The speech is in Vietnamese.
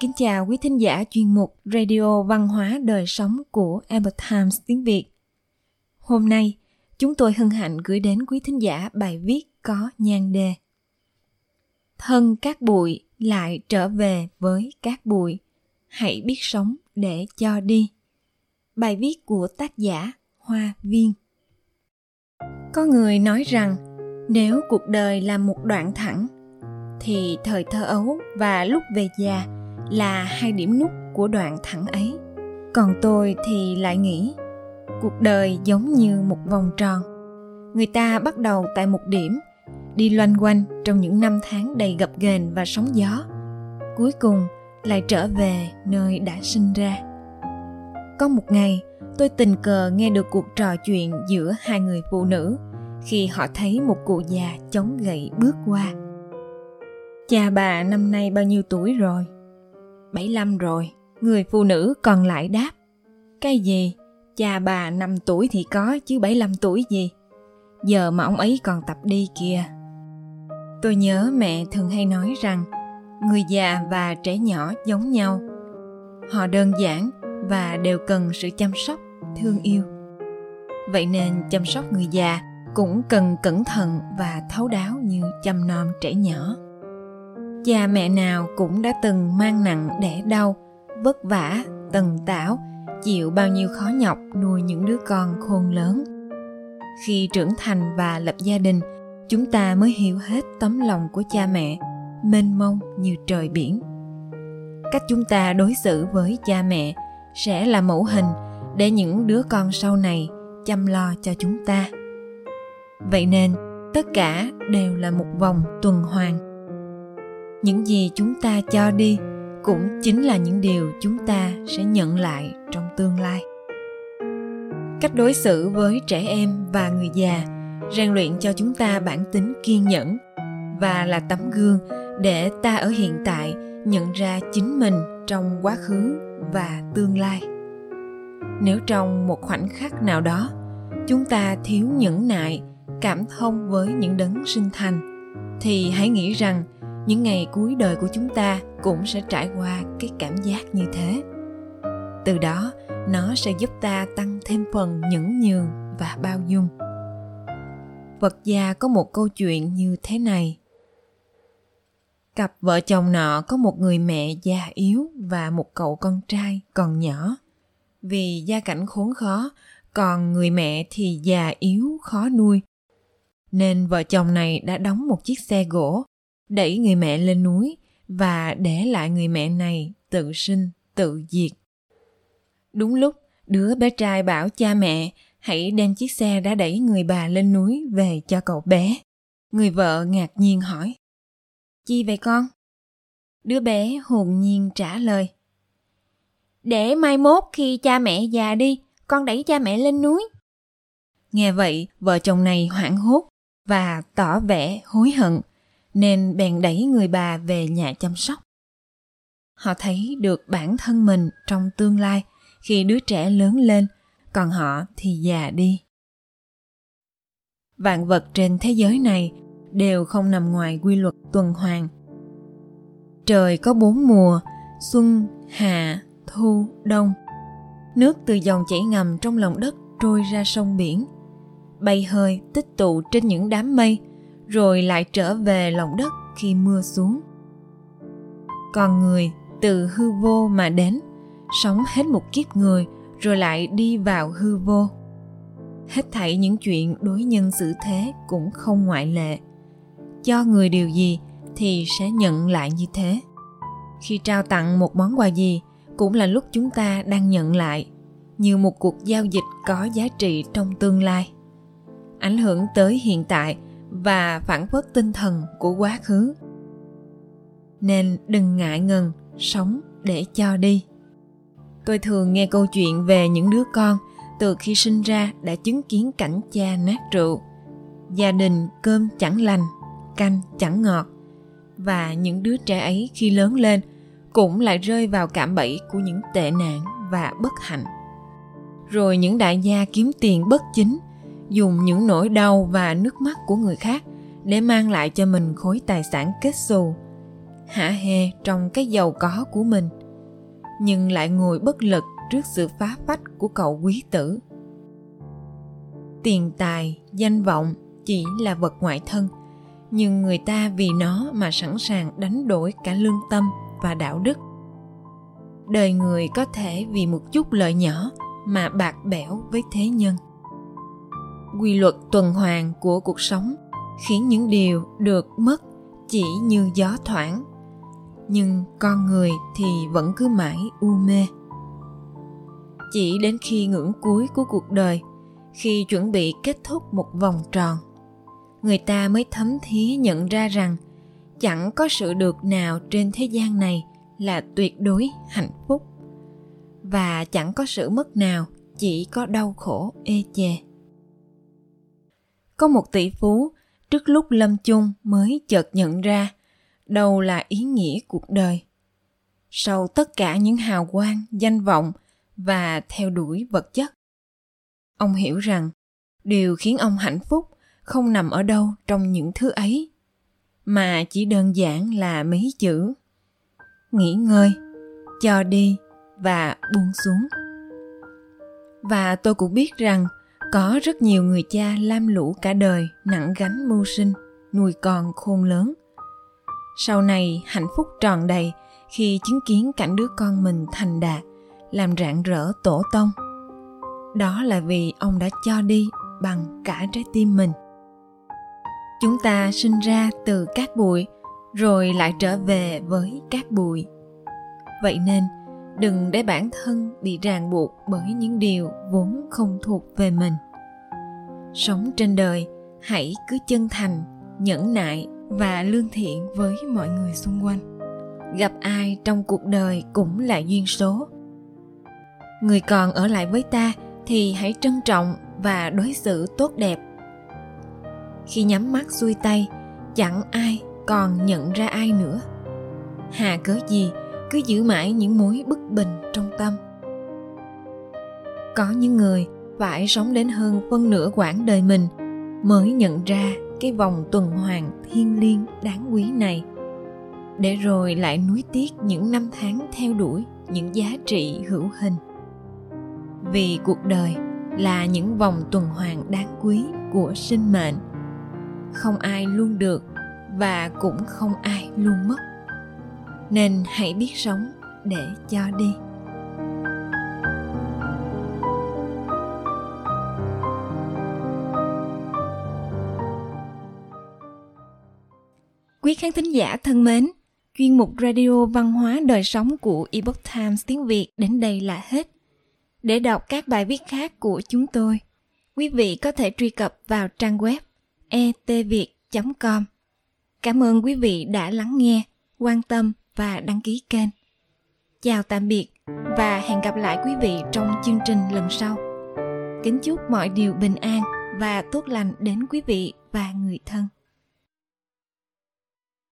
Kính chào quý thính giả chuyên mục Radio Văn hóa Đời Sống của Epoch Times tiếng Việt. Hôm nay, chúng tôi hân hạnh gửi đến quý thính giả bài viết có nhan đề Thân các bụi lại trở về với các bụi, hãy biết sống để cho đi. Bài viết của tác giả Hoa Viên Có người nói rằng nếu cuộc đời là một đoạn thẳng thì thời thơ ấu và lúc về già là hai điểm nút của đoạn thẳng ấy. Còn tôi thì lại nghĩ, cuộc đời giống như một vòng tròn. Người ta bắt đầu tại một điểm, đi loanh quanh trong những năm tháng đầy gập ghềnh và sóng gió, cuối cùng lại trở về nơi đã sinh ra. Có một ngày, tôi tình cờ nghe được cuộc trò chuyện giữa hai người phụ nữ khi họ thấy một cụ già chống gậy bước qua. Cha bà năm nay bao nhiêu tuổi rồi? 75 rồi, người phụ nữ còn lại đáp. Cái gì? Cha bà 5 tuổi thì có chứ 75 tuổi gì? Giờ mà ông ấy còn tập đi kìa. Tôi nhớ mẹ thường hay nói rằng người già và trẻ nhỏ giống nhau. Họ đơn giản và đều cần sự chăm sóc, thương yêu. Vậy nên chăm sóc người già cũng cần cẩn thận và thấu đáo như chăm nom trẻ nhỏ cha mẹ nào cũng đã từng mang nặng đẻ đau, vất vả, tần tảo, chịu bao nhiêu khó nhọc nuôi những đứa con khôn lớn. Khi trưởng thành và lập gia đình, chúng ta mới hiểu hết tấm lòng của cha mẹ, mênh mông như trời biển. Cách chúng ta đối xử với cha mẹ sẽ là mẫu hình để những đứa con sau này chăm lo cho chúng ta. Vậy nên, tất cả đều là một vòng tuần hoàn những gì chúng ta cho đi cũng chính là những điều chúng ta sẽ nhận lại trong tương lai. Cách đối xử với trẻ em và người già, rèn luyện cho chúng ta bản tính kiên nhẫn và là tấm gương để ta ở hiện tại nhận ra chính mình trong quá khứ và tương lai. Nếu trong một khoảnh khắc nào đó, chúng ta thiếu nhẫn nại, cảm thông với những đấng sinh thành, thì hãy nghĩ rằng những ngày cuối đời của chúng ta cũng sẽ trải qua cái cảm giác như thế. Từ đó, nó sẽ giúp ta tăng thêm phần nhẫn nhường và bao dung. Phật gia có một câu chuyện như thế này. Cặp vợ chồng nọ có một người mẹ già yếu và một cậu con trai còn nhỏ. Vì gia cảnh khốn khó, còn người mẹ thì già yếu, khó nuôi. Nên vợ chồng này đã đóng một chiếc xe gỗ đẩy người mẹ lên núi và để lại người mẹ này tự sinh, tự diệt. Đúng lúc, đứa bé trai bảo cha mẹ, hãy đem chiếc xe đã đẩy người bà lên núi về cho cậu bé. Người vợ ngạc nhiên hỏi, chi vậy con? Đứa bé hồn nhiên trả lời, để mai mốt khi cha mẹ già đi, con đẩy cha mẹ lên núi. Nghe vậy, vợ chồng này hoảng hốt và tỏ vẻ hối hận nên bèn đẩy người bà về nhà chăm sóc. Họ thấy được bản thân mình trong tương lai khi đứa trẻ lớn lên, còn họ thì già đi. Vạn vật trên thế giới này đều không nằm ngoài quy luật tuần hoàn. Trời có bốn mùa, xuân, hạ, thu, đông. Nước từ dòng chảy ngầm trong lòng đất trôi ra sông biển, bay hơi tích tụ trên những đám mây rồi lại trở về lòng đất khi mưa xuống. Con người từ hư vô mà đến, sống hết một kiếp người rồi lại đi vào hư vô. Hết thảy những chuyện đối nhân xử thế cũng không ngoại lệ. Cho người điều gì thì sẽ nhận lại như thế. Khi trao tặng một món quà gì cũng là lúc chúng ta đang nhận lại, như một cuộc giao dịch có giá trị trong tương lai. Ảnh hưởng tới hiện tại và phản phất tinh thần của quá khứ. Nên đừng ngại ngần, sống để cho đi. Tôi thường nghe câu chuyện về những đứa con từ khi sinh ra đã chứng kiến cảnh cha nát rượu, gia đình cơm chẳng lành, canh chẳng ngọt, và những đứa trẻ ấy khi lớn lên cũng lại rơi vào cạm bẫy của những tệ nạn và bất hạnh. Rồi những đại gia kiếm tiền bất chính dùng những nỗi đau và nước mắt của người khác để mang lại cho mình khối tài sản kết xù, hả hê trong cái giàu có của mình, nhưng lại ngồi bất lực trước sự phá phách của cậu quý tử. Tiền tài, danh vọng chỉ là vật ngoại thân, nhưng người ta vì nó mà sẵn sàng đánh đổi cả lương tâm và đạo đức. Đời người có thể vì một chút lợi nhỏ mà bạc bẽo với thế nhân quy luật tuần hoàn của cuộc sống, khiến những điều được mất chỉ như gió thoảng. Nhưng con người thì vẫn cứ mãi u mê. Chỉ đến khi ngưỡng cuối của cuộc đời, khi chuẩn bị kết thúc một vòng tròn, người ta mới thấm thía nhận ra rằng chẳng có sự được nào trên thế gian này là tuyệt đối hạnh phúc. Và chẳng có sự mất nào chỉ có đau khổ, ê chề có một tỷ phú, trước lúc lâm chung mới chợt nhận ra đâu là ý nghĩa cuộc đời. Sau tất cả những hào quang, danh vọng và theo đuổi vật chất, ông hiểu rằng điều khiến ông hạnh phúc không nằm ở đâu trong những thứ ấy, mà chỉ đơn giản là mấy chữ. Nghỉ ngơi, cho đi và buông xuống. Và tôi cũng biết rằng có rất nhiều người cha lam lũ cả đời, nặng gánh mưu sinh, nuôi con khôn lớn. Sau này hạnh phúc tròn đầy khi chứng kiến cảnh đứa con mình thành đạt làm rạng rỡ tổ tông. Đó là vì ông đã cho đi bằng cả trái tim mình. Chúng ta sinh ra từ cát bụi, rồi lại trở về với cát bụi. Vậy nên đừng để bản thân bị ràng buộc bởi những điều vốn không thuộc về mình. Sống trên đời, hãy cứ chân thành, nhẫn nại và lương thiện với mọi người xung quanh. Gặp ai trong cuộc đời cũng là duyên số. Người còn ở lại với ta thì hãy trân trọng và đối xử tốt đẹp. Khi nhắm mắt xuôi tay, chẳng ai còn nhận ra ai nữa. Hà cớ gì cứ giữ mãi những mối bất bình trong tâm. Có những người phải sống đến hơn phân nửa quãng đời mình mới nhận ra cái vòng tuần hoàn thiên liêng đáng quý này, để rồi lại nuối tiếc những năm tháng theo đuổi những giá trị hữu hình. Vì cuộc đời là những vòng tuần hoàn đáng quý của sinh mệnh, không ai luôn được và cũng không ai luôn mất nên hãy biết sống để cho đi Quý khán thính giả thân mến, chuyên mục radio văn hóa đời sống của Epoch Times tiếng Việt đến đây là hết. Để đọc các bài viết khác của chúng tôi, quý vị có thể truy cập vào trang web etviet.com. Cảm ơn quý vị đã lắng nghe, quan tâm và đăng ký kênh. Chào tạm biệt và hẹn gặp lại quý vị trong chương trình lần sau. Kính chúc mọi điều bình an và tốt lành đến quý vị và người thân.